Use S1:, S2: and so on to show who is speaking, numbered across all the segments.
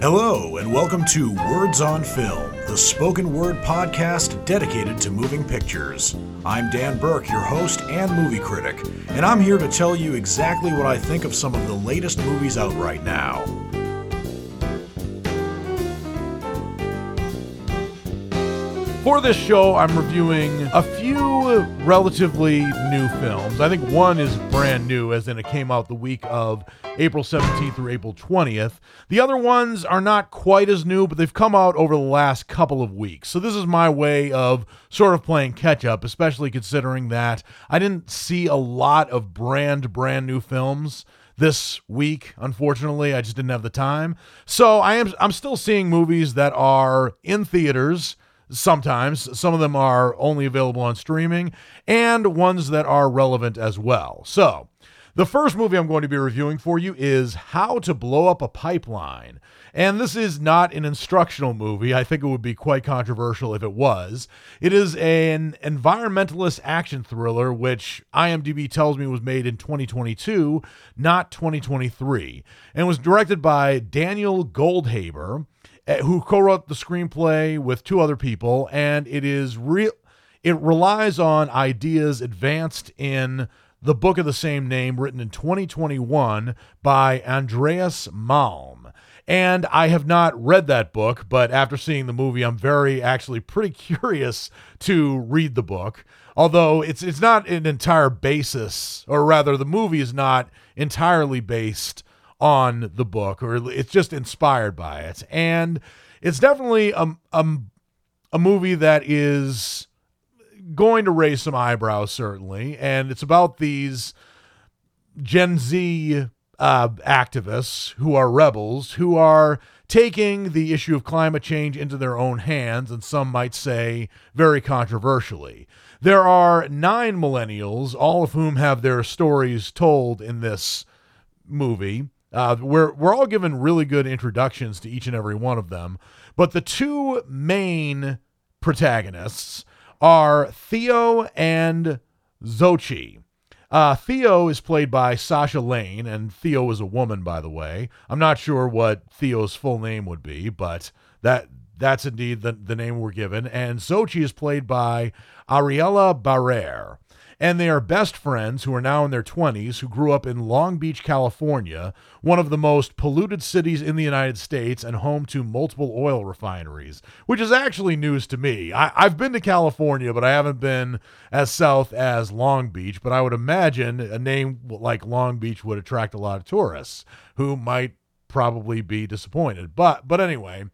S1: Hello, and welcome to Words on Film, the spoken word podcast dedicated to moving pictures. I'm Dan Burke, your host and movie critic, and I'm here to tell you exactly what I think of some of the latest movies out right now.
S2: For this show, I'm reviewing a few relatively new films. I think one is brand new, as in it came out the week of April 17th through April 20th. The other ones are not quite as new, but they've come out over the last couple of weeks. So this is my way of sort of playing catch up, especially considering that I didn't see a lot of brand, brand new films this week unfortunately i just didn't have the time so i am i'm still seeing movies that are in theaters sometimes. Some of them are only available on streaming, and ones that are relevant as well. So, the first movie I'm going to be reviewing for you is How to Blow Up a Pipeline. And this is not an instructional movie. I think it would be quite controversial if it was. It is an environmentalist action thriller, which IMDb tells me was made in 2022, not 2023, and was directed by Daniel Goldhaber. Eh, who co-wrote the screenplay with two other people, and it is real. It relies on ideas advanced in the book of the same name, written in 2021 by Andreas Malm. And I have not read that book, but after seeing the movie, I'm very actually pretty curious to read the book. Although it's it's not an entire basis, or rather, the movie is not entirely based on the book, or it's just inspired by it. And it's definitely a, a, a movie that is going to raise some eyebrows, certainly. And it's about these Gen Z uh, activists who are rebels, who are taking the issue of climate change into their own hands, and some might say very controversially. There are nine millennials, all of whom have their stories told in this movie. Uh, we're we're all given really good introductions to each and every one of them, but the two main protagonists are Theo and Xochitl. Uh, Theo is played by Sasha Lane, and Theo is a woman, by the way. I'm not sure what Theo's full name would be, but that that's indeed the, the name we're given. And Xochitl is played by Ariela Barer and they are best friends who are now in their 20s who grew up in Long Beach, California, one of the most polluted cities in the United States and home to multiple oil refineries, which is actually news to me. I, have been to California, but I haven't been as south as Long Beach, but I would imagine a name like Long Beach would attract a lot of tourists who might probably be disappointed. But but anyway,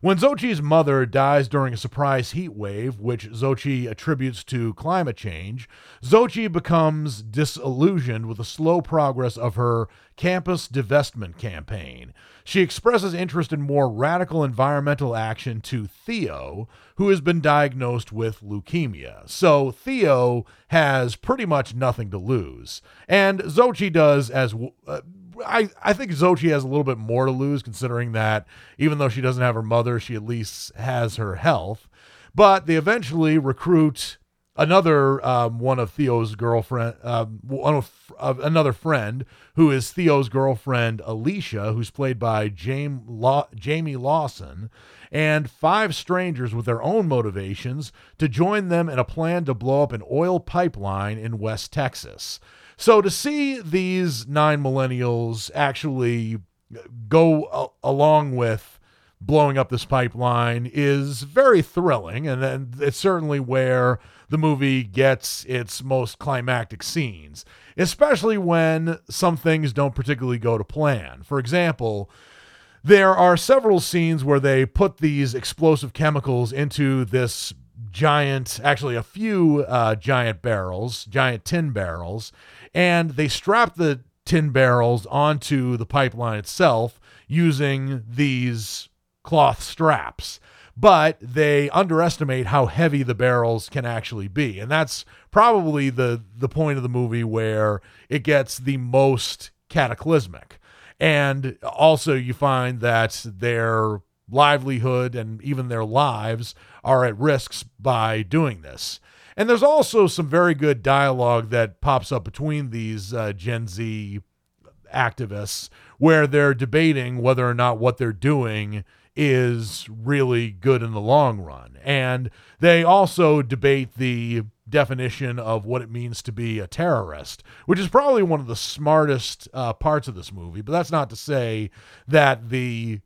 S2: when Xochitl's mother dies during a surprise heat wave, which Xochitl attributes to climate change, Xochitl becomes disillusioned with the slow progress of her campus divestment campaign. She expresses interest in more radical environmental action to Theo, who has been diagnosed with leukemia. So Theo has pretty much nothing to lose. And Xochitl does as uh, I, I think Xochitl has a little bit more to lose, considering that even though she doesn't have her mother, she at least has her health. But they eventually recruit another um, one of Theo's girlfriend, um, one of, uh, another friend who is Theo's girlfriend Alicia, who's played by Law- Jayme Lawson, and five strangers with their own motivations to join them in a plan to blow up an oil pipeline in West Texas. So to see these nine millennials actually go a- along with blowing up this pipeline is very thrilling, and, and it's certainly where the movie gets its most climactic scenes, especially when some things don't particularly go to plan. For example, there are several scenes where they put these explosive chemicals into this giant, actually, a few uh, giant barrels, giant tin barrels, and they strap the tin barrels onto the pipeline itself using these cloth straps. But they underestimate how heavy the barrels can actually be. And that's probably the, the point of the movie where it gets the most cataclysmic. And also, you find that their livelihood and even their lives are at risks by doing this. And there's also some very good dialogue that pops up between these uh, Gen Z activists where they're debating whether or not what they're doing is really good in the long run. And they also debate the definition of what it means to be a terrorist, which is probably one of the smartest uh, parts of this movie. But that's not to say that the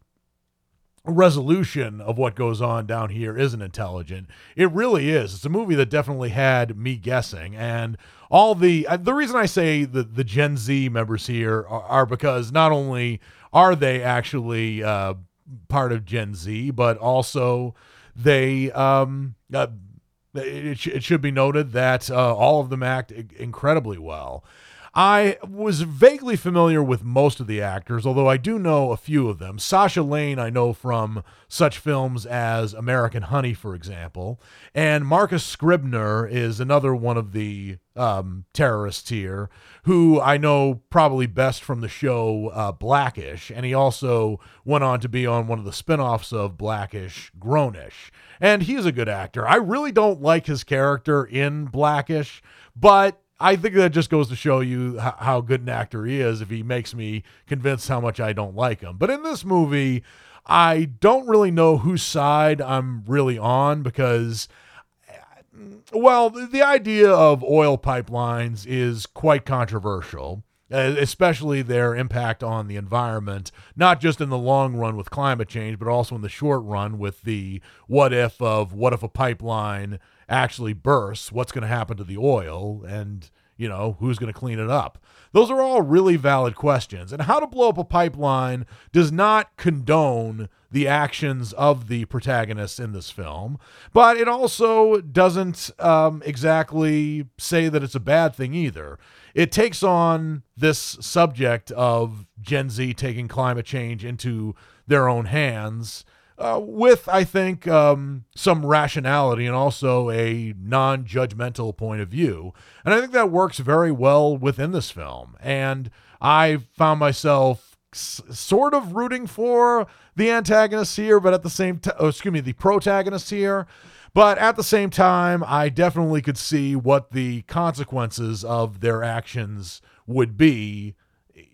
S2: resolution of what goes on down here isn't intelligent. It really is. It's a movie that definitely had me guessing and all the uh, the reason I say the the Gen Z members here are, are because not only are they actually uh, part of Gen Z, but also they um uh, it, sh- it should be noted that uh, all of them act incredibly well. I was vaguely familiar with most of the actors, although I do know a few of them. Sasha Lane, I know from such films as American Honey, for example. And Marcus Scribner is another one of the um, terrorists here, who I know probably best from the show uh, Blackish. And he also went on to be on one of the spin offs of Blackish, Grownish. And he's a good actor. I really don't like his character in Blackish, but I think that just goes to show you how good an actor he is if he makes me convinced how much I don't like him. But in this movie, I don't really know whose side I'm really on because, eh, well, the idea of oil pipelines is quite controversial especially their impact on the environment, not just in the long run with climate change, but also in the short run with the what if of what if a pipeline actually bursts, what's going to happen to the oil, and you know who's going to clean it up. Those are all really valid questions. And how to blow up a pipeline does not condone the actions of the protagonists in this film, but it also doesn't um, exactly say that it's a bad thing either. It takes on this subject of Gen Z taking climate change into their own hands uh, with, I think, um, some rationality and also a non judgmental point of view. And I think that works very well within this film. And I found myself s- sort of rooting for the antagonist here, but at the same time, oh, excuse me, the protagonist here. But at the same time, I definitely could see what the consequences of their actions would be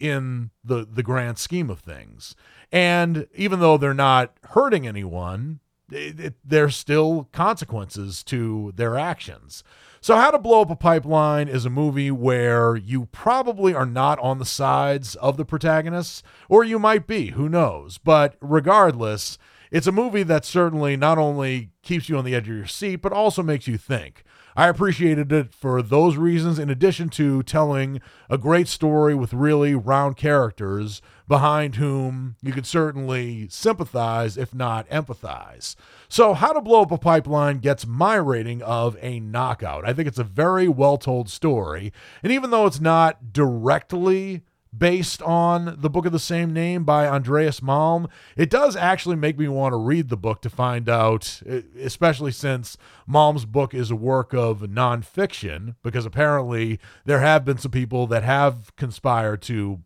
S2: in the the grand scheme of things. And even though they're not hurting anyone, it, it, there's still consequences to their actions. So, How to Blow Up a Pipeline is a movie where you probably are not on the sides of the protagonists, or you might be, who knows. But regardless, it's a movie that certainly not only keeps you on the edge of your seat, but also makes you think. I appreciated it for those reasons, in addition to telling a great story with really round characters behind whom you could certainly sympathize, if not empathize. So, How to Blow Up a Pipeline gets my rating of a knockout. I think it's a very well told story. And even though it's not directly based on the book of the same name by Andreas Malm. It does actually make me want to read the book to find out, especially since Malm's book is a work of nonfiction, because apparently there have been some people that have conspired to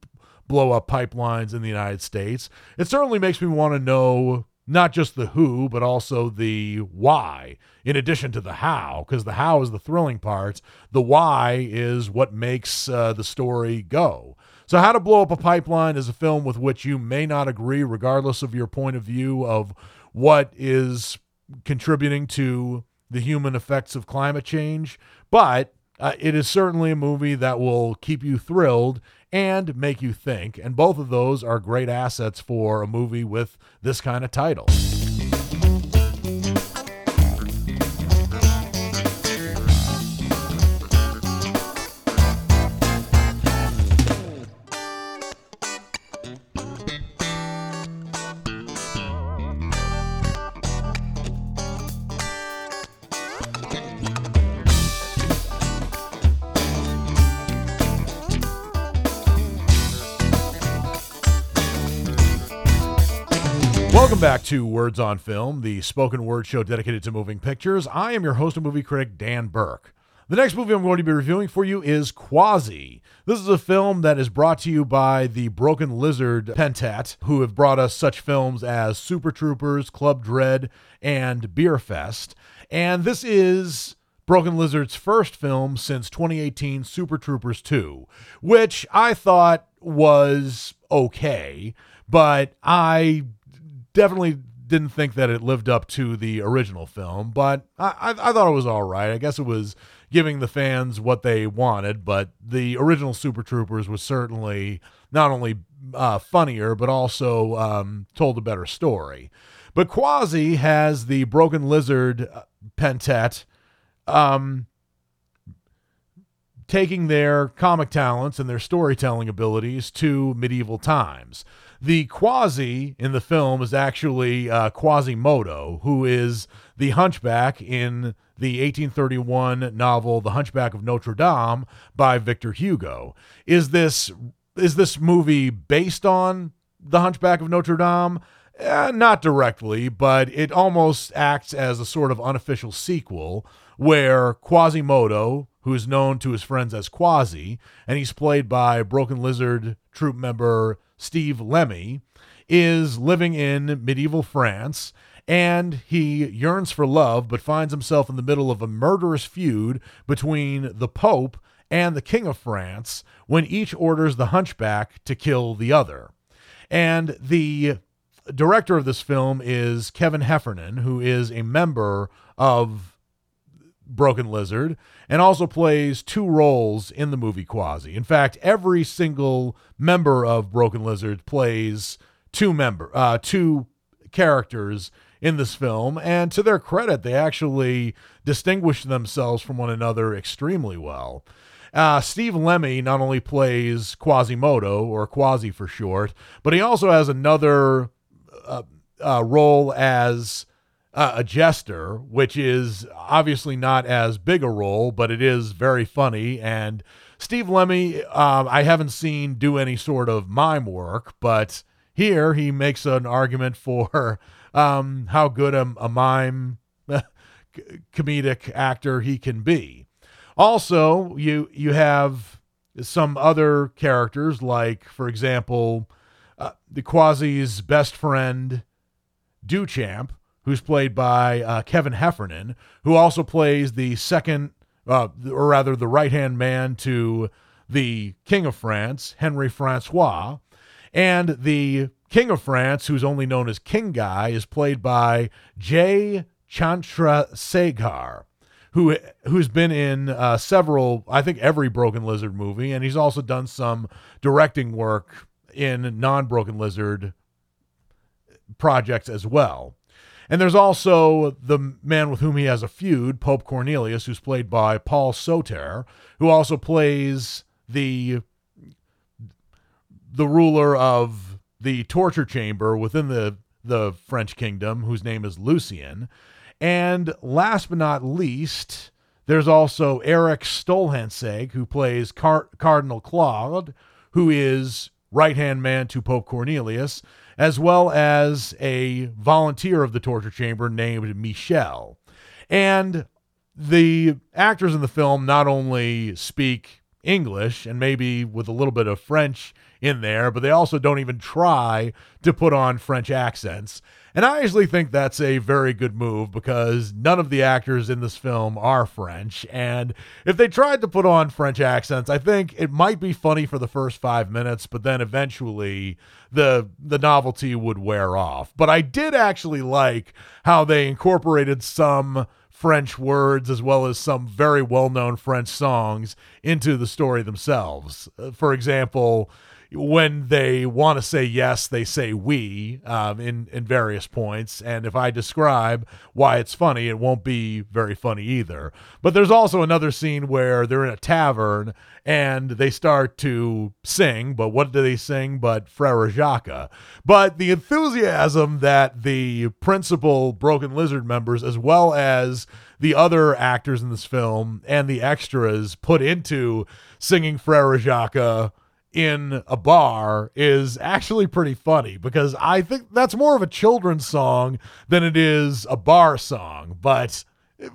S2: blow up pipelines in the United States. It certainly makes me want to know not just the who, but also the why, in addition to the how, because the how is the thrilling part. The why is what makes uh, the story go. So, How to Blow Up a Pipeline is a film with which you may not agree, regardless of your point of view of what is contributing to the human effects of climate change. But uh, it is certainly a movie that will keep you thrilled and make you think. And both of those are great assets for a movie with this kind of title. To Words on Film, the spoken word show dedicated to moving pictures. I am your host and movie critic, Dan Burke. The next movie I'm going to be reviewing for you is Quasi. This is a film that is brought to you by the Broken Lizard Pentat, who have brought us such films as Super Troopers, Club Dread, and Beerfest. And this is Broken Lizard's first film since 2018 Super Troopers 2, which I thought was okay, but I definitely didn't think that it lived up to the original film, but I, I, I, thought it was all right. I guess it was giving the fans what they wanted, but the original Super Troopers was certainly not only uh, funnier, but also um, told a better story. But Quasi has the Broken Lizard uh, pentet um, taking their comic talents and their storytelling abilities to medieval times. The Quasi in the film is actually uh, Quasimodo, who is the hunchback in the 1831 novel The Hunchback of Notre Dame by Victor Hugo. Is this is this movie based on The Hunchback of Notre Dame? Eh, not directly, but it almost acts as a sort of unofficial sequel where Quasimodo, who is known to his friends as Quasi, and he's played by Broken Lizard troop member Steve Lemme, is living in medieval France and he yearns for love but finds himself in the middle of a murderous feud between the Pope and the King of France when each orders the hunchback to kill the other. And the director of this film is Kevin Heffernan, who is a member of Broken Lizard and also plays two roles in the movie Quasi. In fact, every single member of Broken Lizard plays two member uh, two characters in this film, and to their credit, they actually distinguish themselves from one another extremely well. Uh, Steve Lemme not only plays Quasimodo, or Quasi for short, but he also has another uh, uh, role as uh, a jester, which is obviously not as big a role, but it is very funny. And Steve Lemme, um, I haven't seen do any sort of mime work, but here he makes an argument for um, how good a, a mime comedic actor he can be. Also, you you have some other characters like, for example, uh, the Quasi's best friend, Duchamp, who's played by uh, Kevin Heffernan, who also plays the second, uh, or rather, the right hand man to the King of France, Henry Francois. And the King of France, who's only known as King Guy, is played by Jay Chandrasekhar, who who's been in uh, several, I think every Broken Lizard movie, and he's also done some directing work in non-Broken Lizard projects as well. And there's also the man with whom he has a feud, Pope Cornelius, who's played by Paul Soter, who also plays the the ruler of the torture chamber within the the French kingdom, whose name is Lucien. And last but not least, there's also Erik Stolhanske, who plays Car- Cardinal Claude, who is right hand man to Pope Cornelius, as well as a volunteer of the torture chamber named Michelle. And the actors in the film not only speak English and maybe with a little bit of French in there, but they also don't even try to put on French accents. And I actually think that's a very good move because none of the actors in this film are French. And if they tried to put on French accents, I think it might be funny for the first five minutes, but then eventually the the novelty would wear off. But I did actually like how they incorporated some French words as well as some very well known French songs into the story themselves. Uh, for example, when they want to say yes, they say we um, in in various points. And if I describe why it's funny, it won't be very funny either. But there's also another scene where they're in a tavern and they start to sing. But what do they sing? But Frere Jacques. But the enthusiasm that the principal Broken Lizard members, as well as the other actors in this film and the extras, put into singing Frere Jacques in a bar is actually pretty funny because I think that's more of a children's song than it is a bar song. But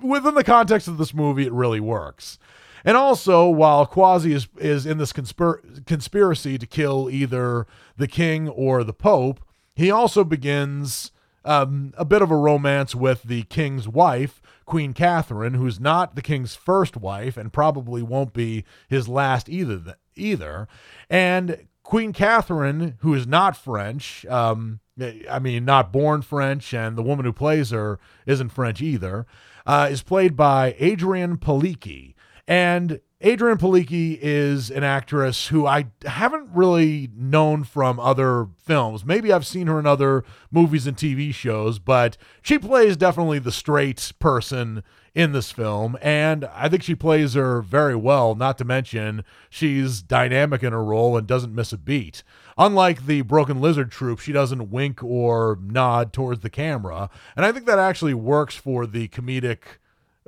S2: within the context of this movie, it really works. And also, while Quasi is, is in this conspir- conspiracy to kill either the king or the pope, he also begins um, a bit of a romance with the king's wife, Queen Catherine, who's not the king's first wife and probably won't be his last either. Either, and Queen Catherine, who is not French, um, I mean, not born French, and the woman who plays her isn't French either, uh, is played by Adrianne Palicki. And Adrianne Palicki is an actress who I haven't really known from other films. Maybe I've seen her in other movies and TV shows, but she plays definitely the straight person in this film, and I think she plays her very well, not to mention she's dynamic in her role and doesn't miss a beat. Unlike the Broken Lizard troupe, she doesn't wink or nod towards the camera, and I think that actually works for the comedic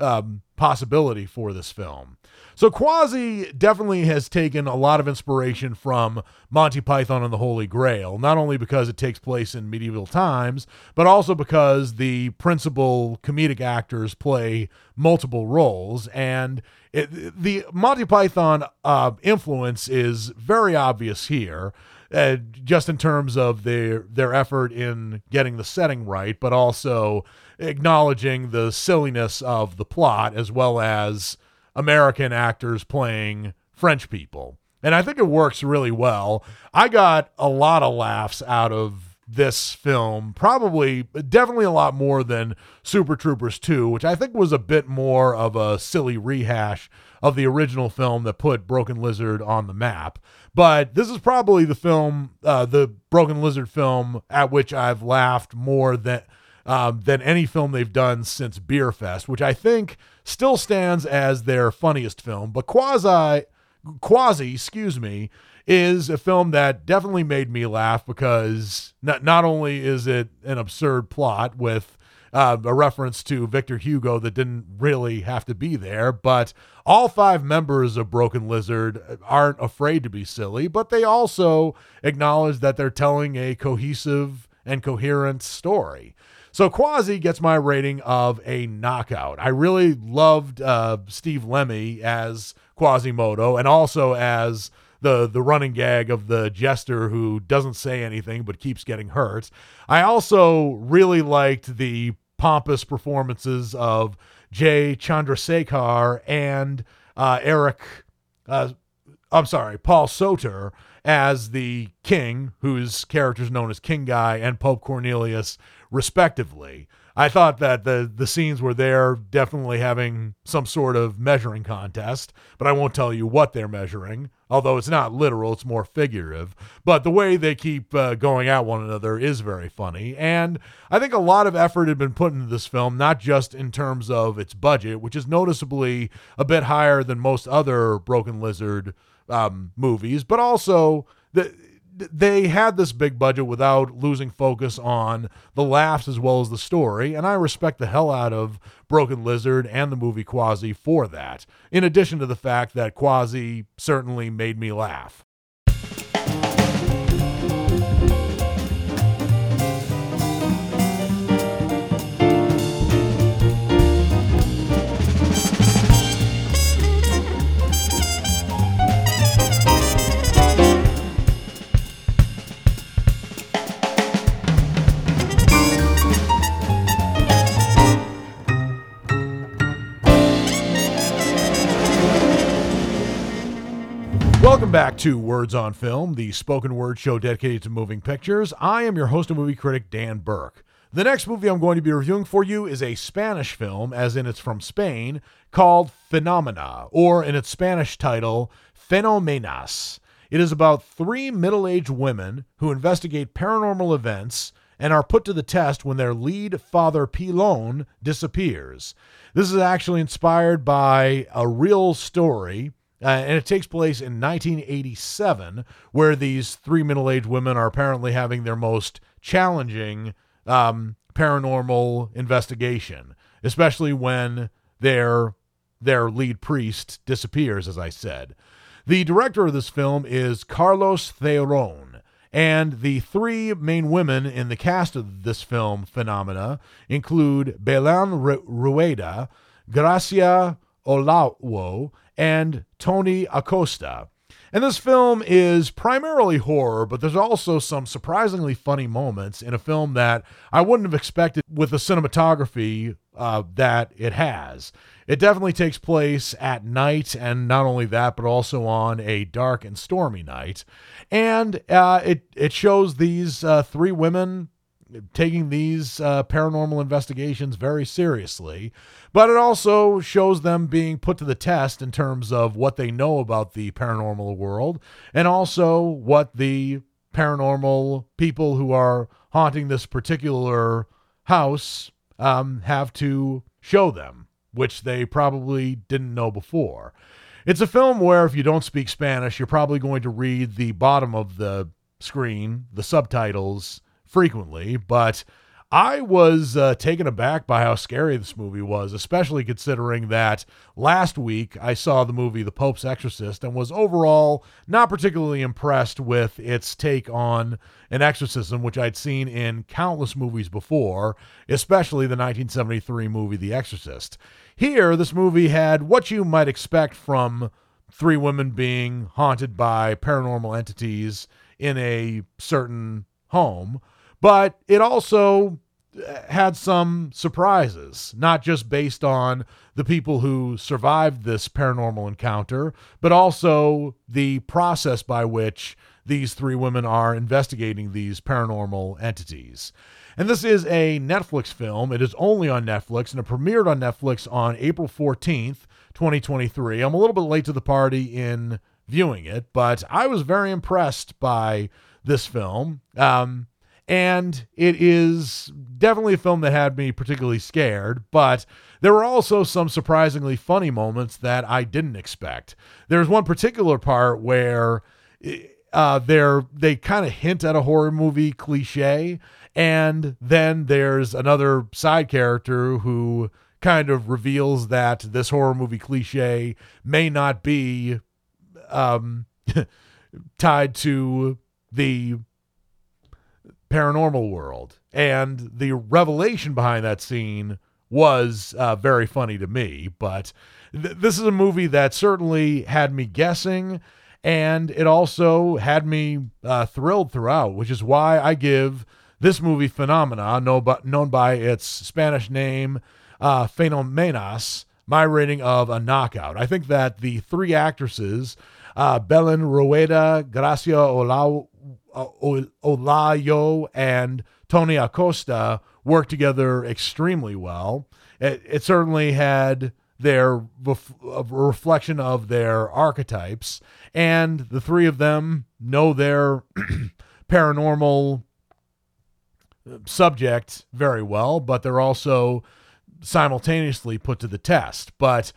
S2: um, possibility for this film. So Quasi definitely has taken a lot of inspiration from Monty Python and the Holy Grail, not only because it takes place in medieval times, but also because the principal comedic actors play multiple roles. And it, the Monty Python uh, influence is very obvious here. Uh, just in terms of their their effort in getting the setting right, but also acknowledging the silliness of the plot as well as American actors playing French people. And I think it works really well. I got a lot of laughs out of this film, probably definitely a lot more than Super Troopers 2, which I think was a bit more of a silly rehash of the original film that put Broken Lizard on the map. But this is probably the film, uh, the Broken Lizard film, at which I've laughed more than um, than any film they've done since Beerfest, which I think still stands as their funniest film. But Quasi, Quasi, excuse me, is a film that definitely made me laugh because not not only is it an absurd plot with uh, a reference to Victor Hugo that didn't really have to be there, but all five members of Broken Lizard aren't afraid to be silly, but they also acknowledge that they're telling a cohesive and coherent story. So Quasi gets my rating of a knockout. I really loved uh, Steve Lemme as Quasimodo and also as the the running gag of the jester who doesn't say anything but keeps getting hurt. I also really liked the pompous performances of Jay Chandrasekhar and uh, Eric. Uh, I'm sorry, Paul Soter as the king, whose character is known as King Guy, and Pope Cornelius respectively. I thought that the the scenes were there definitely having some sort of measuring contest, but I won't tell you what they're measuring. Although it's not literal, it's more figurative. But the way they keep uh, going at one another is very funny, and I think a lot of effort had been put into this film, not just in terms of its budget, which is noticeably a bit higher than most other Broken Lizard um, movies, but also the they had this big budget without losing focus on the laughs as well as the story, and I respect the hell out of Broken Lizard and the movie Quasi for that, in addition to the fact that Quasi certainly made me laugh. Welcome back to Words on Film, the spoken word show dedicated to moving pictures. I am your host and movie critic, Dan Burke. The next movie I'm going to be reviewing for you is a Spanish film, as in it's from Spain, called Phenomena, or in its Spanish title, Fenomenas. It is about three middle aged women who investigate paranormal events and are put to the test when their lead father Pilon disappears. This is actually inspired by a real story uh, and it takes place in 1987, where these three middle aged women are apparently having their most challenging um, paranormal investigation, especially when their, their lead priest disappears, as I said. The director of this film is Carlos Theron, and the three main women in the cast of this film, Phenomena, include Belen Rueda, Gracia Olayo, and Toni Acosta. And this film is primarily horror, but there's also some surprisingly funny moments in a film that I wouldn't have expected with the cinematography uh, that it has. It definitely takes place at night, and not only that, but also on a dark and stormy night. And uh, it it shows these uh, three women taking these uh, paranormal investigations very seriously, but it also shows them being put to the test in terms of what they know about the paranormal world and also what the paranormal people who are haunting this particular house um, have to show them, which they probably didn't know before. It's a film where if you don't speak Spanish, you're probably going to read the bottom of the screen, the subtitles, frequently, but I was uh, taken aback by how scary this movie was, especially considering that last week I saw the movie The Pope's Exorcist and was overall not particularly impressed with its take on an exorcism, which I'd seen in countless movies before, especially the 1973 movie The Exorcist. Here, this movie had what you might expect from three women being haunted by paranormal entities in a certain home but it also had some surprises, not just based on the people who survived this paranormal encounter, but also the process by which these three women are investigating these paranormal entities. And this is a Netflix film. It is only on Netflix and it premiered on Netflix on April 14th, 2023. I'm a little bit late to the party in viewing it, but I was very impressed by this film. Um, and it is definitely a film that had me particularly scared, but there were also some surprisingly funny moments that I didn't expect. There's one particular part where uh, they're, they kind of hint at a horror movie cliche, and then there's another side character who kind of reveals that this horror movie cliche may not be um, tied to the paranormal world. And the revelation behind that scene was uh, very funny to me. But th- this is a movie that certainly had me guessing, and it also had me uh, thrilled throughout, which is why I give this movie Phenomena, known by its Spanish name, uh, Fenomenas, my rating of a knockout. I think that the three actresses, uh, Belén Rueda, Gracia Olau, uh, Olayo and Toni Acosta worked together extremely well. It, it certainly had their ref- reflection of their archetypes, and the three of them know their paranormal subject very well, but they're also simultaneously put to the test. But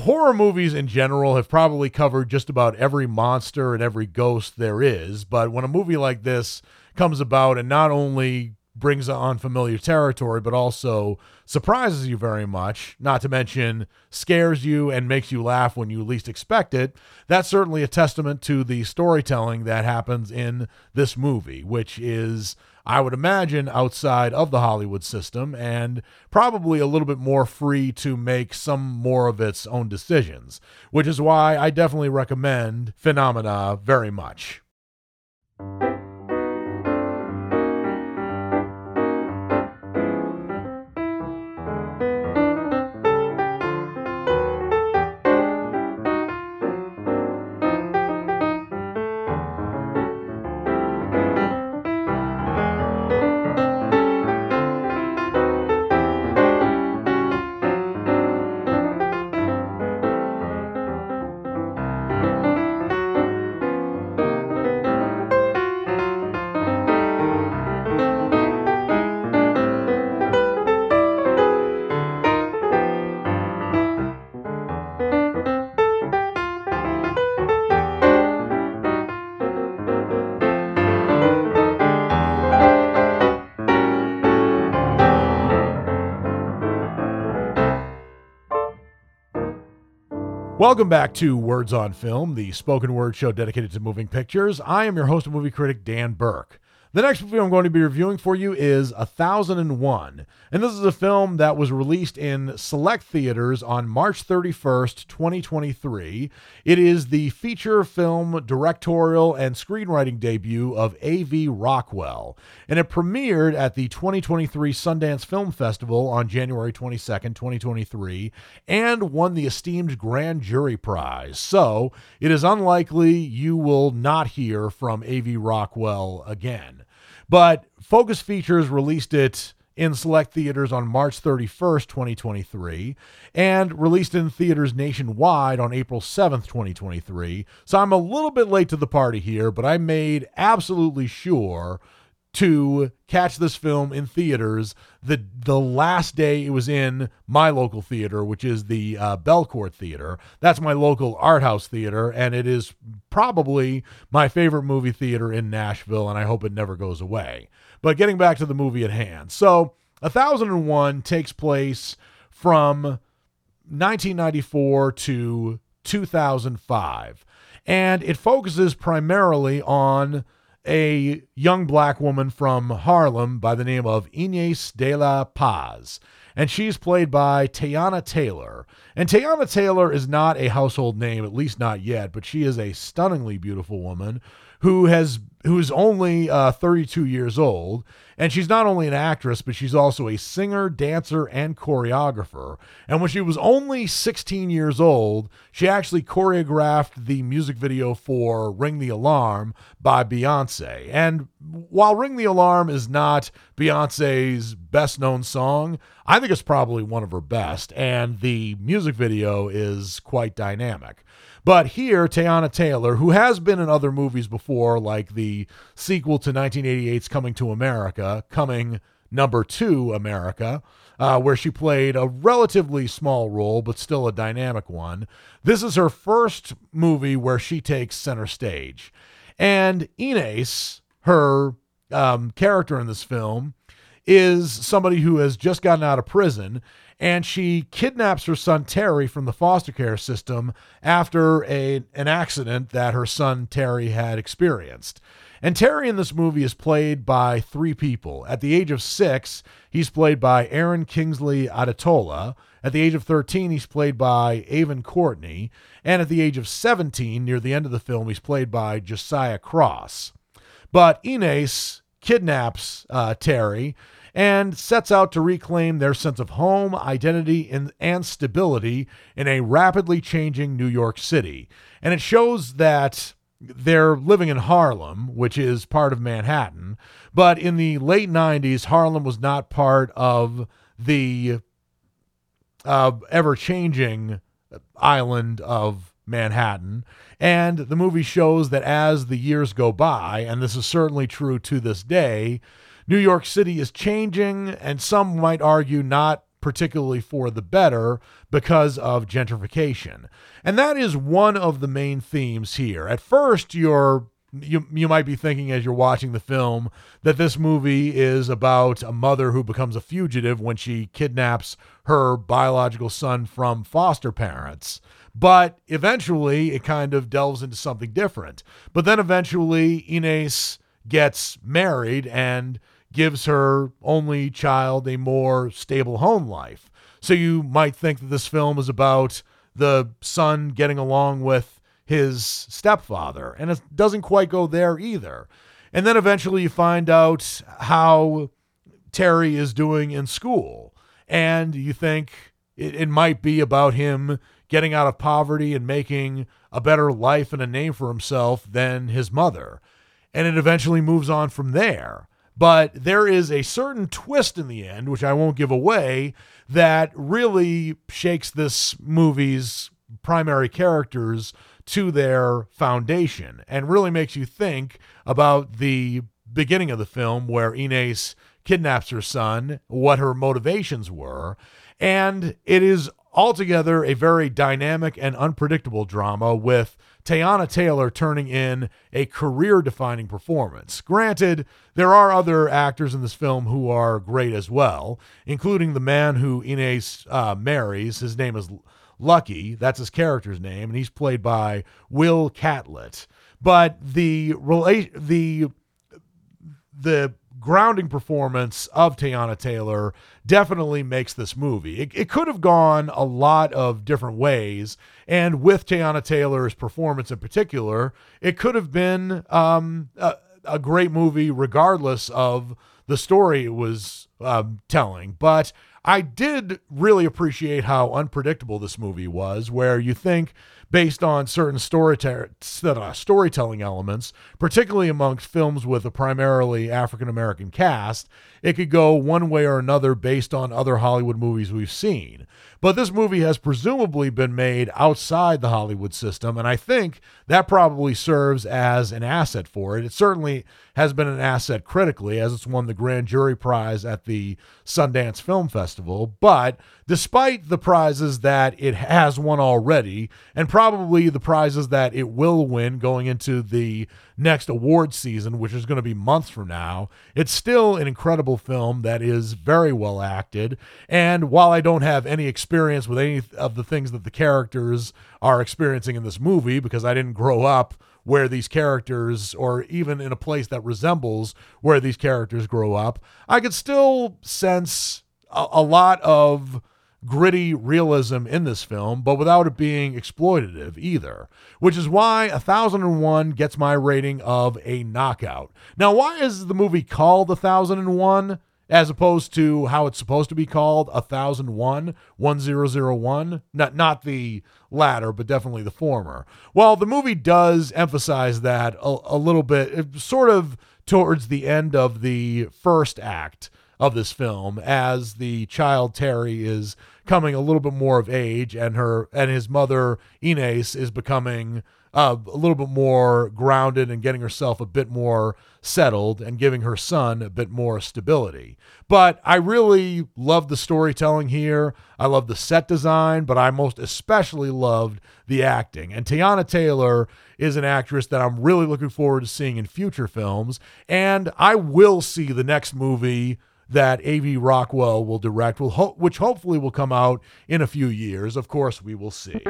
S2: horror movies in general have probably covered just about every monster and every ghost there is. But when a movie like this comes about and not only brings on familiar territory, but also surprises you very much, not to mention scares you and makes you laugh when you least expect it, that's certainly a testament to the storytelling that happens in this movie, which is I would imagine, outside of the Hollywood system and probably a little bit more free to make some more of its own decisions, which is why I definitely recommend Phenomena very much. Welcome back to Words on Film, the spoken word show dedicated to moving pictures. I am your host and movie critic, Dan Burke. The next movie I'm going to be reviewing for you is 1001. And this is a film that was released in select theaters on March 31st, 2023. It is the feature film, directorial, and screenwriting debut of A.V. Rockwell. And it premiered at the 2023 Sundance Film Festival on January 22nd, 2023, and won the esteemed Grand Jury Prize. So it is unlikely you will not hear from A.V. Rockwell again. But Focus Features released it in select theaters on March 31st, 2023, and released in theaters nationwide on April 7th, 2023. So I'm a little bit late to the party here, but I made absolutely sure to catch this film in theaters the the last day it was in my local theater, which is the uh, Belcourt Theater. That's my local art house theater, and it is probably my favorite movie theater in Nashville, and I hope it never goes away. But getting back to the movie at hand, so 1001 takes place from 1994 to 2005, and it focuses primarily on a young black woman from Harlem by the name of Inez de la Paz. And she's played by Teyana Taylor. And Teyana Taylor is not a household name, at least not yet, but she is a stunningly beautiful woman who has who's only uh, 32 years old. And she's not only an actress but she's also a singer dancer and choreographer. And when she was only 16 years old she actually choreographed the music video for ring the alarm by beyonce and while ring the alarm is not beyonce's best known song i think it's probably one of her best. And the music video is quite dynamic but here, Teyana Taylor, who has been in other movies before, like the sequel to 1988's Coming to America, Coming Number Two America, uh, where she played a relatively small role, but still a dynamic one. This is her first movie where she takes center stage. And Inez, her um, character in this film, is somebody who has just gotten out of prison and she kidnaps her son Terry from the foster care system after a, an accident that her son Terry had experienced. And Terry in this movie is played by three people. At the age of six, he's played by Aaron Kingsley Adetola. At the age of 13, he's played by Aven Courtney. And at the age of 17, near the end of the film, he's played by Josiah Cross. But Inez kidnaps uh, Terry and sets out to reclaim their sense of home, identity, and, and stability in a rapidly changing New York City. And it shows that they're living in Harlem, which is part of Manhattan. But in the late 90s, Harlem was not part of the uh, ever changing island of Manhattan. And the movie shows that as the years go by, and this is certainly true to this day, New York City is changing, and some might argue not particularly for the better because of gentrification. And that is one of the main themes here. At first, you're you you might be thinking as you're watching the film that this movie is about a mother who becomes a fugitive when she kidnaps her biological son from foster parents. But eventually it kind of delves into something different. But then eventually Inez gets married and gives her only child a more stable home life. So you might think that this film is about the son getting along with his stepfather, and it doesn't quite go there either. And then eventually you find out how Terry is doing in school, and you think it, it might be about him getting out of poverty and making a better life and a name for himself than his mother. And it eventually moves on from there. But there is a certain twist in the end, which I won't give away, that really shakes this movie's primary characters to their foundation and really makes you think about the beginning of the film where Inez kidnaps her son, what her motivations were. And it is altogether a very dynamic and unpredictable drama with Teyana Taylor turning in a career defining performance. Granted, there are other actors in this film who are great as well, including the man who Inez uh, marries. His name is Lucky, that's his character's name, and he's played by Will Catlett. But the rela- the the grounding performance of Teyana Taylor definitely makes this movie. It, it could have gone a lot of different ways, and with Teyana Taylor's performance in particular, it could have been um, a, a great movie regardless of the story it was um, telling. But I did really appreciate how unpredictable this movie was, where you think based on certain uh, storytelling elements, particularly amongst films with a primarily African American cast, it could go one way or another based on other Hollywood movies we've seen. But this movie has presumably been made outside the Hollywood system, and I think that probably serves as an asset for it. It certainly has been an asset critically, as it's won the Grand Jury Prize at the Sundance Film Festival. But despite the prizes that it has won already, and probably the prizes that it will win going into the next award season, which is going to be months from now, it's still an incredible film that is very well acted. And while I don't have any experience with any of the things that the characters are experiencing in this movie, because I didn't grow up where these characters, or even in a place that resembles where these characters grow up, I could still sense a, a lot of gritty realism in this film, but without it being exploitative either, which is why 1001 gets my rating of a knockout. Now, why is the movie called 1001 as opposed to how it's supposed to be called 1001 1001 not not the latter but definitely the former well the movie does emphasize that a, a little bit sort of towards the end of the first act of this film as the child Terry is coming a little bit more of age and her and his mother Inez is becoming uh, a little bit more grounded and getting herself a bit more settled and giving her son a bit more stability. But I really love the storytelling here. I love the set design, but I most especially loved the acting. And Teyana Taylor is an actress that I'm really looking forward to seeing in future films. And I will see the next movie that A.V. Rockwell will direct, will ho- which hopefully will come out in a few years. Of course, we will see.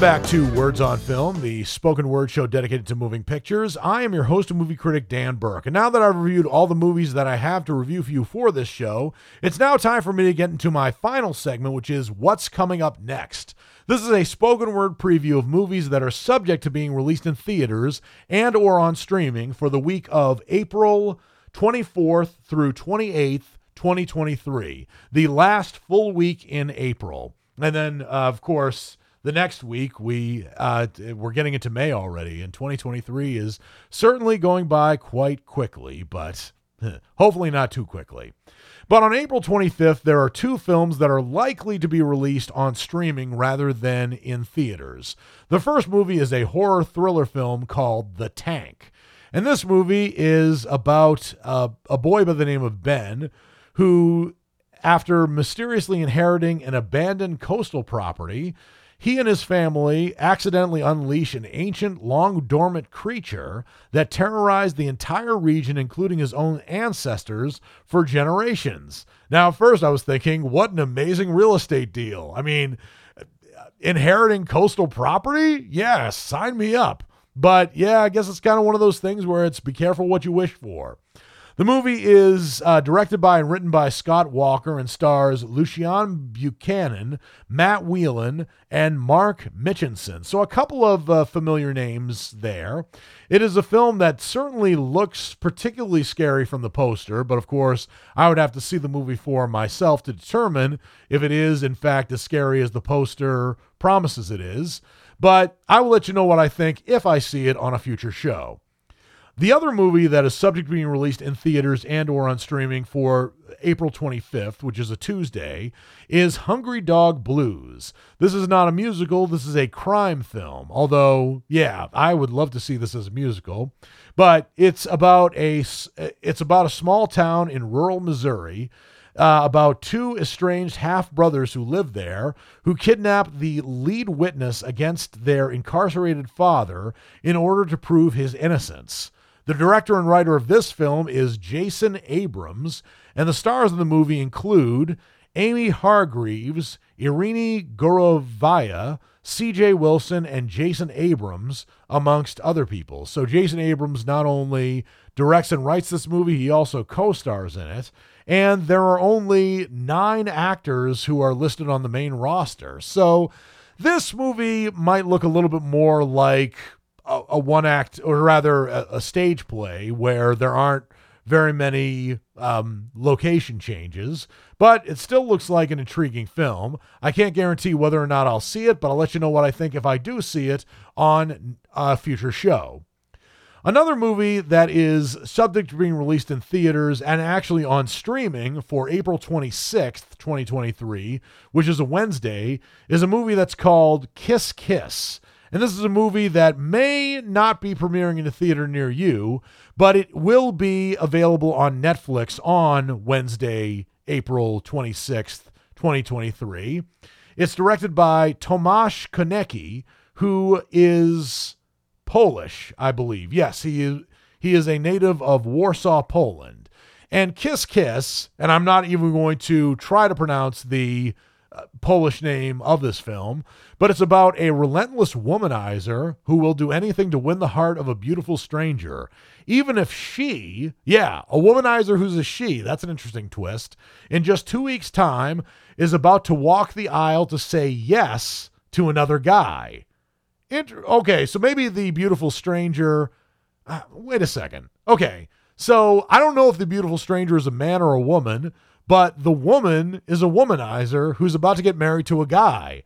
S2: Welcome back to Words on Film, the spoken word show dedicated to moving pictures. I am your host and movie critic, Dan Burke. And now that I've reviewed all the movies that I have to review for you for this show, it's now time for me to get into my final segment, which is What's Coming Up Next. This is a spoken word preview of movies that are subject to being released in theaters and or on streaming for the week of April 24th through 28th, 2023, the last full week in April. And then, uh, of course, the next week we uh, we're getting into May already, and 2023 is certainly going by quite quickly, but hopefully not too quickly. But on April 25th, there are two films that are likely to be released on streaming rather than in theaters. The first movie is a horror thriller film called The Tank. And this movie is about a boy by the name of Ben who, after mysteriously inheriting an abandoned coastal property, he and his family accidentally unleash an ancient, long dormant creature that terrorized the entire region, including his own ancestors, for generations. Now, first, I was thinking, what an amazing real estate deal. I mean, inheriting coastal property? Yeah, sign me up. But yeah, I guess it's kind of one of those things where it's be careful what you wish for. The movie is uh, directed by and written by Scott Walker and stars Luciane Buchanan, Matt Whelan, and Mark Mitchinson. So, a couple of uh, familiar names there. It is a film that certainly looks particularly scary from the poster, but of course, I would have to see the movie for myself to determine if it is, in fact, as scary as the poster promises it is. But I will let you know what I think if I see it on a future show. The other movie that is subject to being released in theaters and or on streaming for April 25th, which is a Tuesday, is Hungry Dog Blues. This is not a musical, this is a crime film. Although, yeah, I would love to see this as a musical, but it's about a it's about a small town in rural Missouri uh, about two estranged half brothers who live there who kidnap the lead witness against their incarcerated father in order to prove his innocence. The director and writer of this film is Jason Abrams, and the stars of the movie include Amy Hargreaves, Irini Gorovaya, CJ Wilson, and Jason Abrams, amongst other people. So, Jason Abrams not only directs and writes this movie, he also co stars in it and there are only nine actors who are listed on the main roster. So this movie might look a little bit more like a, a one act, or rather a, a, stage play, where there aren't very many um, location changes, but it still looks like an intriguing film. I can't guarantee whether or not I'll see it, but I'll let you know what I think if I do see it on a future show. Another movie that is subject to being released in theaters and actually on streaming for April 26th, 2023, which is a Wednesday, is a movie that's called Kiss Kiss. And this is a movie that may not be premiering in a theater near you, but it will be available on Netflix on Wednesday, April 26th, 2023. It's directed by Tomasz Konecki, who is Polish, I believe. Yes, he is he is a native of Warsaw, Poland. And Kiss Kiss, and I'm not even going to try to pronounce the uh, Polish name of this film, but it's about a relentless womanizer who will do anything to win the heart of a beautiful stranger, even if she, yeah, a womanizer who's a she, that's an interesting twist, in just two weeks' time is about to walk the aisle to say yes to another guy. Inter- okay, so maybe the beautiful stranger. Uh, wait a second. Okay, so I don't know if the beautiful stranger is a man or a woman, but the woman is a womanizer who's about to get married to a guy.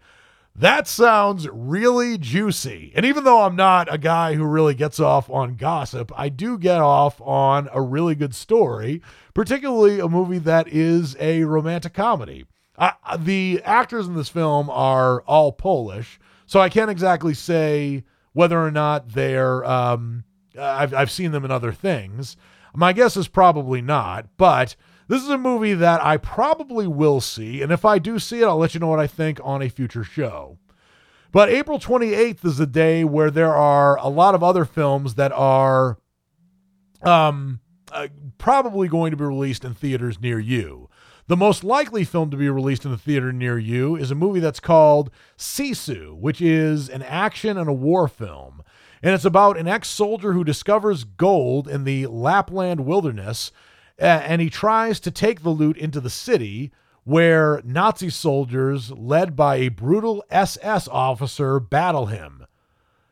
S2: That sounds really juicy. And even though I'm not a guy who really gets off on gossip, I do get off on a really good story, particularly a movie that is a romantic comedy. Uh, the actors in this film are all Polish, so I can't exactly say whether or not they're. Um, I've I've seen them in other things. My guess is probably not, but this is a movie that I probably will see, and if I do see it, I'll let you know what I think on a future show. But April 28th is a day where there are a lot of other films that are um, uh, probably going to be released in theaters near you. The most likely film to be released in the theater near you is a movie that's called Sisu, which is an action and a war film. And it's about an ex soldier who discovers gold in the Lapland wilderness and he tries to take the loot into the city where Nazi soldiers, led by a brutal SS officer, battle him.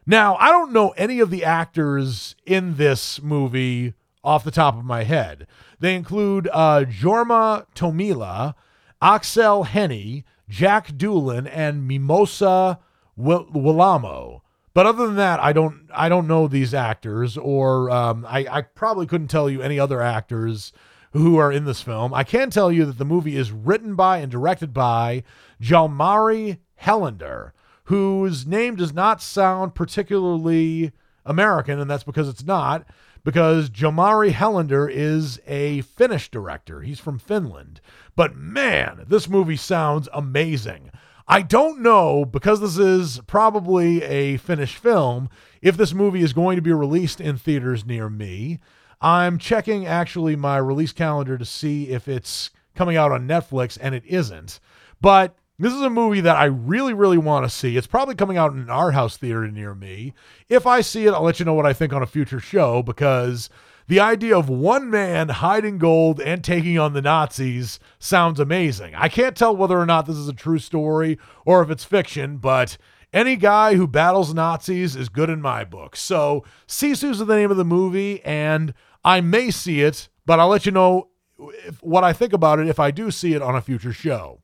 S2: Now, I don't know any of the actors in this movie off the top of my head. They include uh, Jorma Tommila, Aksel Hennie, Jack Doolan, and Mimosa Willamo. But other than that, I don't I don't know these actors, or um, I, I probably couldn't tell you any other actors who are in this film. I can tell you that the movie is written by and directed by Jalmari Helander, whose name does not sound particularly American, and that's because it's not because Jalmari Helander is a Finnish director. He's from Finland. But man, this movie sounds amazing. I don't know, because this is probably a finished film, if this movie is going to be released in theaters near me. I'm checking actually my release calendar to see if it's coming out on Netflix, and it isn't. But this is a movie that I really, really want to see. It's probably coming out in art house theater near me. If I see it, I'll let you know what I think on a future show because the idea of one man hiding gold and taking on the Nazis sounds amazing. I can't tell whether or not this is a true story or if it's fiction, but any guy who battles Nazis is good in my book. So, Sisu's the name of the movie, and I may see it, but I'll let you know if, what I think about it if I do see it on a future show.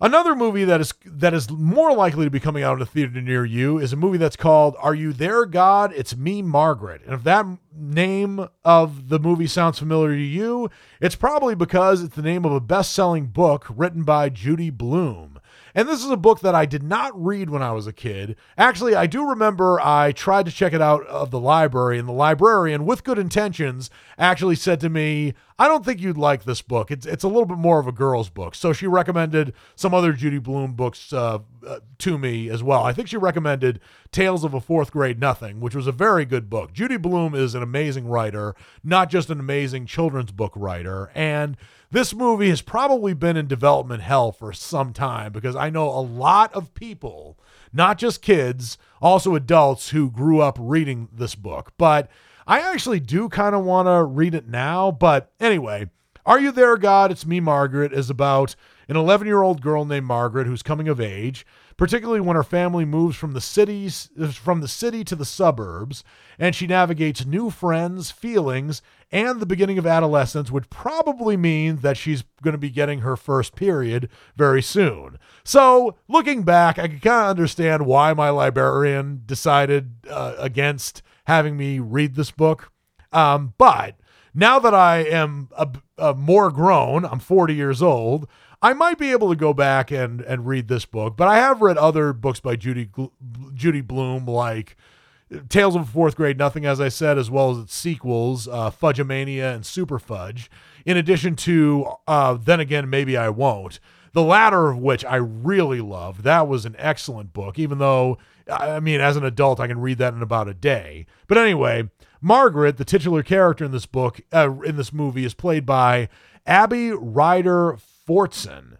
S2: Another movie that is that is more likely to be coming out in a theater near you is a movie that's called Are You There God? It's Me Margaret. And if that name of the movie sounds familiar to you, it's probably because it's the name of a best-selling book written by Judy Blume. And this is a book that I did not read when I was a kid. Actually, I do remember I tried to check it out of the library, and the librarian, with good intentions, actually said to me, I don't think you'd like this book. It's, it's a little bit more of a girl's book. So she recommended some other Judy Blume books uh, uh, to me as well. I think she recommended Tales of a Fourth Grade Nothing, which was a very good book. Judy Blume is an amazing writer, not just an amazing children's book writer. And this movie has probably been in development hell for some time because I know a lot of people, not just kids, also adults who grew up reading this book. But I actually do kind of want to read it now. But anyway, Are You There, God? It's Me, Margaret is about an 11 year old girl named Margaret who's coming of age particularly when her family moves from the cities from the city to the suburbs and she navigates new friends, feelings, and the beginning of adolescence, which probably means that she's going to be getting her first period very soon. So, looking back, I can kind of understand why my librarian decided uh, against having me read this book. Um, but now that I am a, a more grown, I'm 40 years old, I might be able to go back and and read this book, but I have read other books by Judy Judy Blume, like Tales of Fourth Grade Nothing, as I said, as well as its sequels, uh, Fudgemania and Super Fudge. In addition to, uh, then again, maybe I won't. The latter of which I really loved. That was an excellent book, even though, I mean, as an adult, I can read that in about a day. But anyway, Margaret, the titular character in this book, uh, in this movie, is played by Abby Ryder Fortson,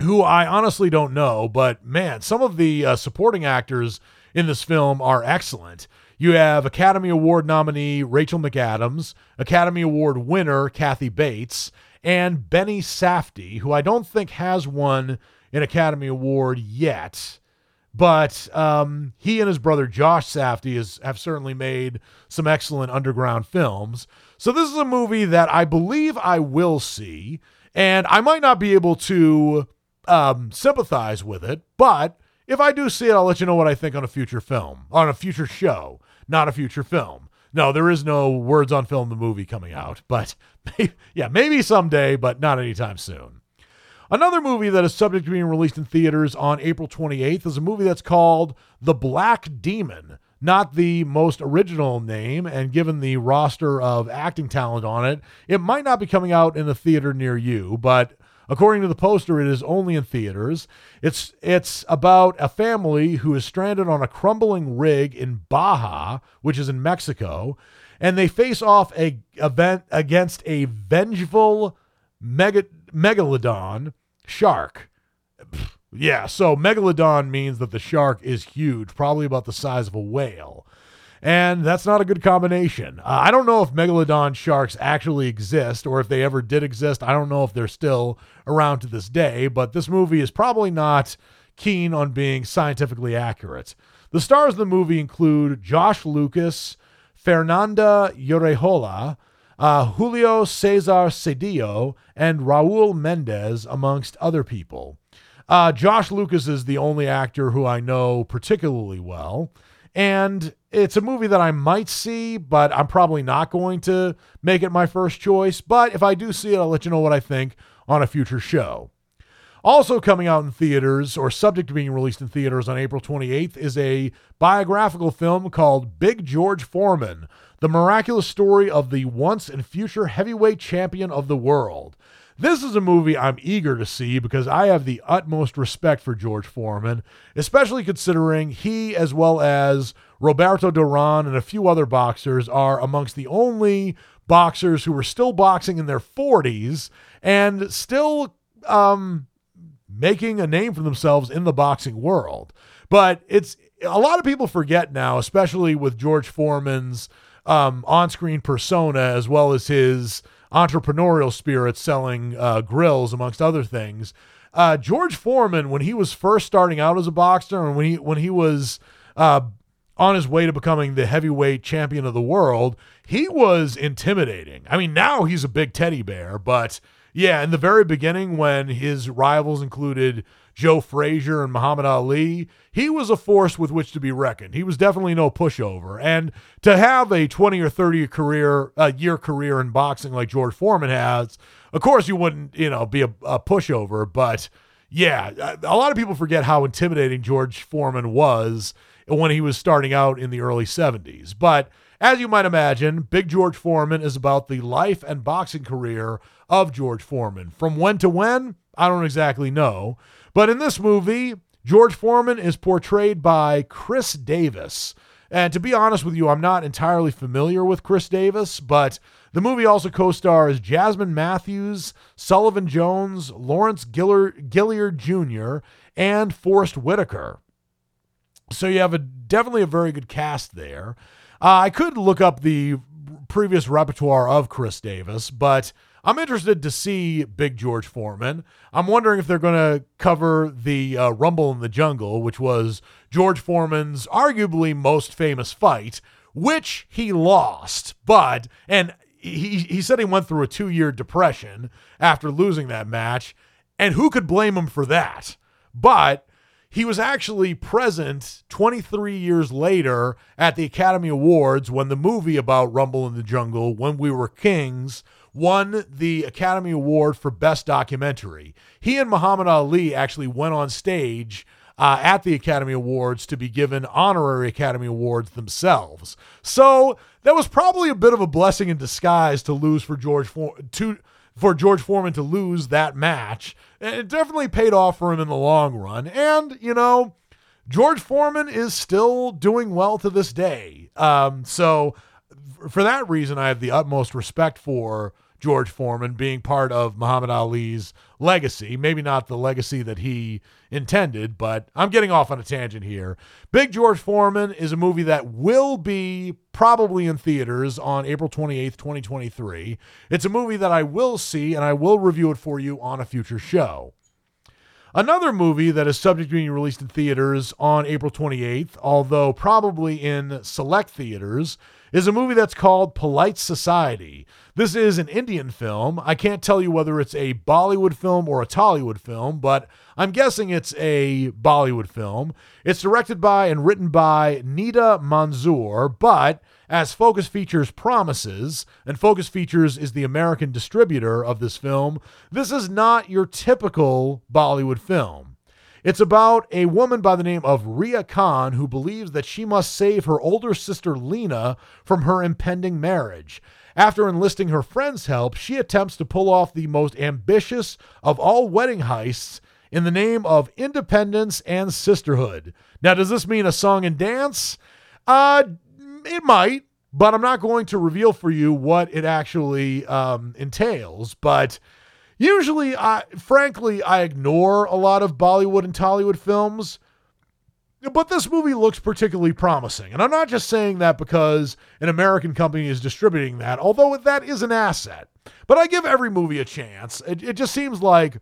S2: who I honestly don't know, but man, some of the uh, supporting actors in this film are excellent. You have Academy Award nominee Rachel McAdams, Academy Award winner Kathy Bates, and Benny Safdie, who I don't think has won an Academy Award yet. But um, he and his brother Josh Safdie is, have certainly made some excellent underground films. So this is a movie that I believe I will see. And I might not be able to um, sympathize with it, but if I do see it, I'll let you know what I think on a future film, on a future show, not a future film. No, there is no Words on Film, the movie coming out, but yeah, maybe someday, but not anytime soon. Another movie that is subject to being released in theaters on April 28th is a movie that's called The Black Demon not the most original name, and given the roster of acting talent on it, it might not be coming out in a theater near you, but according to the poster, it is only in theaters. It's it's about a family who is stranded on a crumbling rig in Baja, which is in Mexico, and they face off a event against a vengeful mega, megalodon shark. Yeah, so megalodon means that the shark is huge, probably about the size of a whale. And that's not a good combination. Uh, I don't know if megalodon sharks actually exist or if they ever did exist. I don't know if they're still around to this day, but this movie is probably not keen on being scientifically accurate. The stars of the movie include Josh Lucas, Fernanda Urrejola, uh, Julio Cesar Cedillo, and Raul Mendez, amongst other people. Uh, Josh Lucas is the only actor who I know particularly well. And it's a movie that I might see, but I'm probably not going to make it my first choice. But if I do see it, I'll let you know what I think on a future show. Also coming out in theaters, or subject to being released in theaters on April 28th, is a biographical film called Big George Foreman The Miraculous Story of the Once and Future Heavyweight Champion of the World. This is a movie I'm eager to see because I have the utmost respect for George Foreman, especially considering he, as well as Roberto Duran and a few other boxers, are amongst the only boxers who are still boxing in their 40s and still um, making a name for themselves in the boxing world. But it's a lot of people forget now, especially with George Foreman's um, on screen persona as well as his entrepreneurial spirit selling uh, grills, amongst other things. Uh, George Foreman, when he was first starting out as a boxer, and when he when he was uh, on his way to becoming the heavyweight champion of the world, he was intimidating. I mean, now he's a big teddy bear, but Yeah, in the very beginning, when his rivals included Joe Frazier and Muhammad Ali, he was a force with which to be reckoned. He was definitely no pushover. And to have a 20 or 30 career uh, year career in boxing like George Foreman has, of course you wouldn't, you know, be a, a pushover, but yeah, a lot of people forget how intimidating George Foreman was when he was starting out in the early 70s. But as you might imagine, Big George Foreman is about the life and boxing career of George Foreman. From when to when, I don't exactly know. But in this movie, George Foreman is portrayed by Khris Davis. And to be honest with you, I'm not entirely familiar with Khris Davis, but the movie also co stars Jasmine Mathews, Sullivan Jones, Lawrence Gillard, Gilliard Jr., and Forest Whitaker. So you have a definitely a very good cast there. Uh, I could look up the previous repertoire of Khris Davis, but I'm interested to see Big George Foreman. I'm wondering if they're going to cover the uh, Rumble in the Jungle, which was George Foreman's arguably most famous fight, which he lost. But, and he, he said he went through a two year depression after losing that match. And who could blame him for that? But he was actually present 23 years later at the Academy Awards when the movie about Rumble in the Jungle, When We Were Kings, won the Academy Award for Best Documentary. He and Muhammad Ali actually went on stage uh, at the Academy Awards to be given honorary Academy Awards themselves. So that was probably a bit of a blessing in disguise to lose for George for, to for George Foreman to lose that match. It definitely paid off for him in the long run. And you know, George Foreman is still doing well to this day. Um, so for that reason, I have the utmost respect for George Foreman being part of Muhammad Ali's legacy. Maybe not the legacy that he intended, but I'm getting off on a tangent here. Big George Foreman is a movie that will be probably in theaters on April 28th, 2023. It's a movie that I will see and I will review it for you on a future show. Another movie that is subject to being released in theaters on April 28th, although probably in select theaters, is a movie that's called Polite Society. This is an Indian film. I can't tell you whether it's a Bollywood film or a Tollywood film, but I'm guessing it's a Bollywood film. It's directed by and written by Nida Manzoor, but as Focus Features promises, and Focus Features is the American distributor of this film, this is not your typical Bollywood film. It's about a woman by the name of Ria Khan who believes that she must save her older sister Lena from her impending marriage. After enlisting her friend's help, she attempts to pull off the most ambitious of all wedding heists in the name of independence and sisterhood. Now, does this mean a song and dance? Uh, it might, but I'm not going to reveal for you what it actually um, entails. But Usually, I frankly, I ignore a lot of Bollywood and Tollywood films, but this movie looks particularly promising. And I'm not just saying that because an American company is distributing that, although that is an asset. But I give every movie a chance. It, it just seems like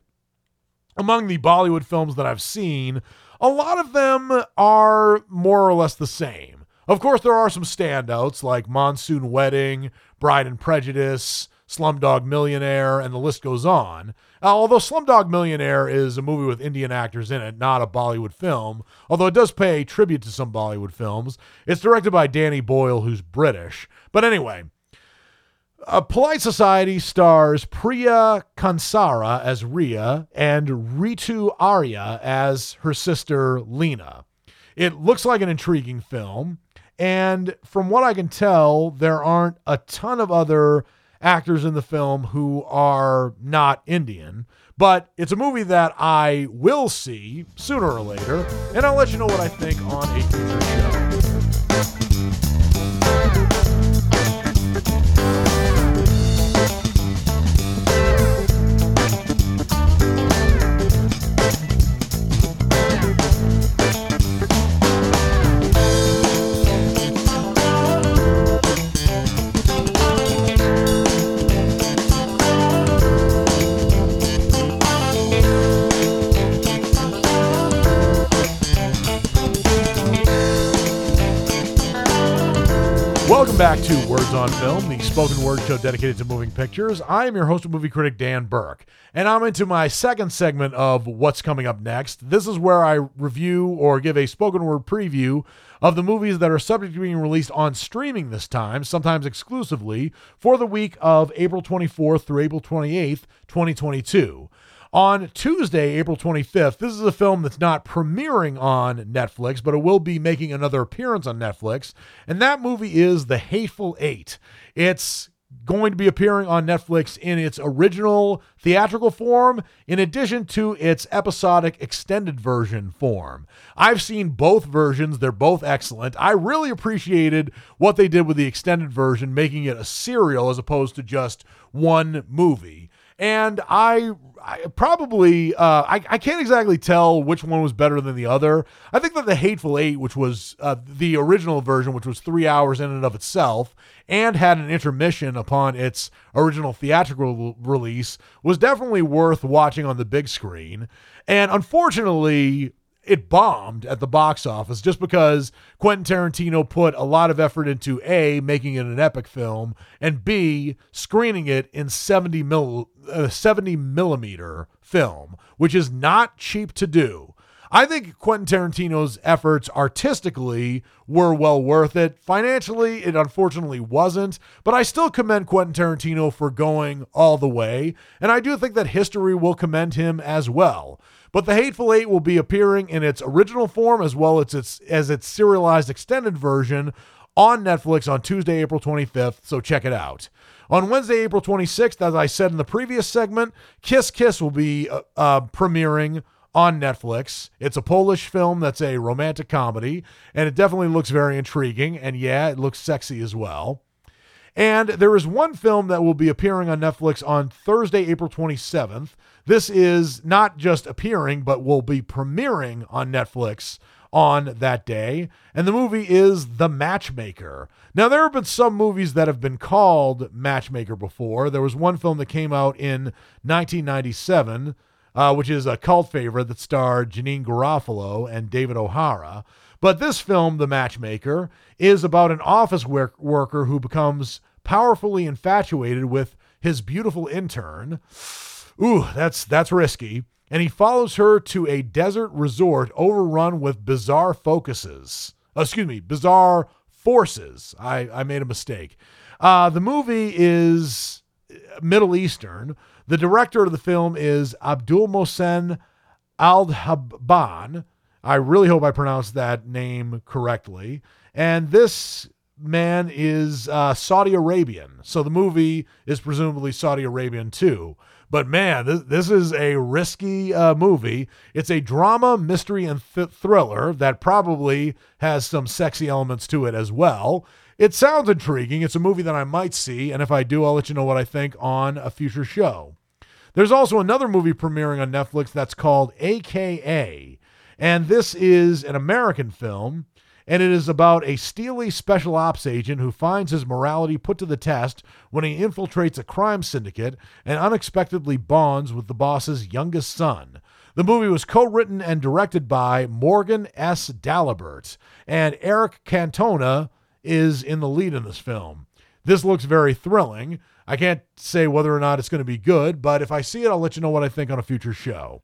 S2: among the Bollywood films that I've seen, a lot of them are more or less the same. Of course, there are some standouts like Monsoon Wedding, Bride and Prejudice, Slumdog Millionaire, and the list goes on. Uh, although Slumdog Millionaire is a movie with Indian actors in it, not a Bollywood film, although it does pay tribute to some Bollywood films. It's directed by Danny Boyle, who's British. But anyway, a Polite Society stars Priya Kansara as Ria and Ritu Arya as her sister Lena. It looks like an intriguing film, and from what I can tell, there aren't a ton of other actors in the film who are not Indian. But it's a movie that I will see sooner or later, and I'll let you know what I think on a future to Words on Film, the spoken word show dedicated to moving pictures. I am your host and movie critic, Dan Burke, and I'm into my second segment of What's Coming Up Next. This is where I review or give a spoken word preview of the movies that are subject to being released on streaming this time, sometimes exclusively, for the week of April 24th through April 28th, 2022 on Tuesday, April 25th. This is a film that's not premiering on Netflix, but it will be making another appearance on Netflix. And that movie is The Hateful Eight. It's going to be appearing on Netflix in its original theatrical form, in addition to its episodic extended version form. I've seen both versions, they're both excellent. I really appreciated what they did with the extended version, making it a serial as opposed to just one movie and I, I probably uh, I, I can't exactly tell which one was better than the other. I think that the Hateful Eight, which was uh, the original version, which was three hours in and of itself, and had an intermission upon its original theatrical release, was definitely worth watching on the big screen. And unfortunately, it bombed at the box office just because Quentin Tarantino put a lot of effort into A, making it an epic film, and B, screening it in 70, mil, uh, 70 millimeter film, which is not cheap to do. I think Quentin Tarantino's efforts artistically were well worth it. Financially, it unfortunately wasn't, but I still commend Quentin Tarantino for going all the way, and I do think that history will commend him as well. But The Hateful Eight will be appearing in its original form as well as its as its serialized extended version on Netflix on Tuesday, April 25th, so check it out. On Wednesday, April 26th, as I said in the previous segment, Kiss Kiss will be uh, uh, premiering on Netflix. It's a Polish film that's a romantic comedy, and it definitely looks very intriguing. And yeah, it looks sexy as well. And there is one film that will be appearing on Netflix on Thursday, April 27th. This is not just appearing, but will be premiering on Netflix on that day. And the movie is The Matchmaker. Now, there have been some movies that have been called Matchmaker before. There was one film that came out in 1997, uh, which is a cult favorite that starred Janeane Garofalo and David O'Hara. But this film, The Matchmaker, is about an office work- worker who becomes powerfully infatuated with his beautiful intern. Ooh, that's that's risky. And he follows her to a desert resort overrun with bizarre focuses. Oh, excuse me, bizarre forces. I, I made a mistake. Uh, the movie is Middle Eastern. The director of the film is Abdul Mohsen Aldhabban. I really hope I pronounced that name correctly. And this man is uh, Saudi Arabian. So the movie is presumably Saudi Arabian too. But man, this, this is a risky uh, movie. It's a drama, mystery, and th- thriller that probably has some sexy elements to it as well. It sounds intriguing. It's a movie that I might see, and if I do, I'll let you know what I think on a future show. There's also another movie premiering on Netflix that's called AKA, and this is an American film and it is about a steely special ops agent who finds his morality put to the test when he infiltrates a crime syndicate and unexpectedly bonds with the boss's youngest son. The movie was co written and directed by Morgan S. Dalibert, and Eric Cantona is in the lead in this film. This looks very thrilling. I can't say whether or not it's going to be good, but if I see it, I'll let you know what I think on a future show.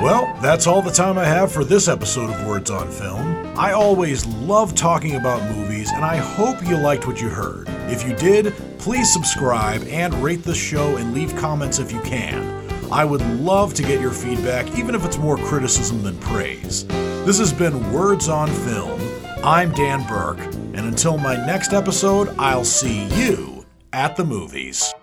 S1: Well, that's all the time I have for this episode of Words on Film. I always love talking about movies, and I hope you liked what you heard. If you did, please subscribe and rate the show and leave comments if you can. I would love to get your feedback, even if it's more criticism than praise. This has been Words on Film. I'm Dan Burke, and until my next episode, I'll see you at the movies.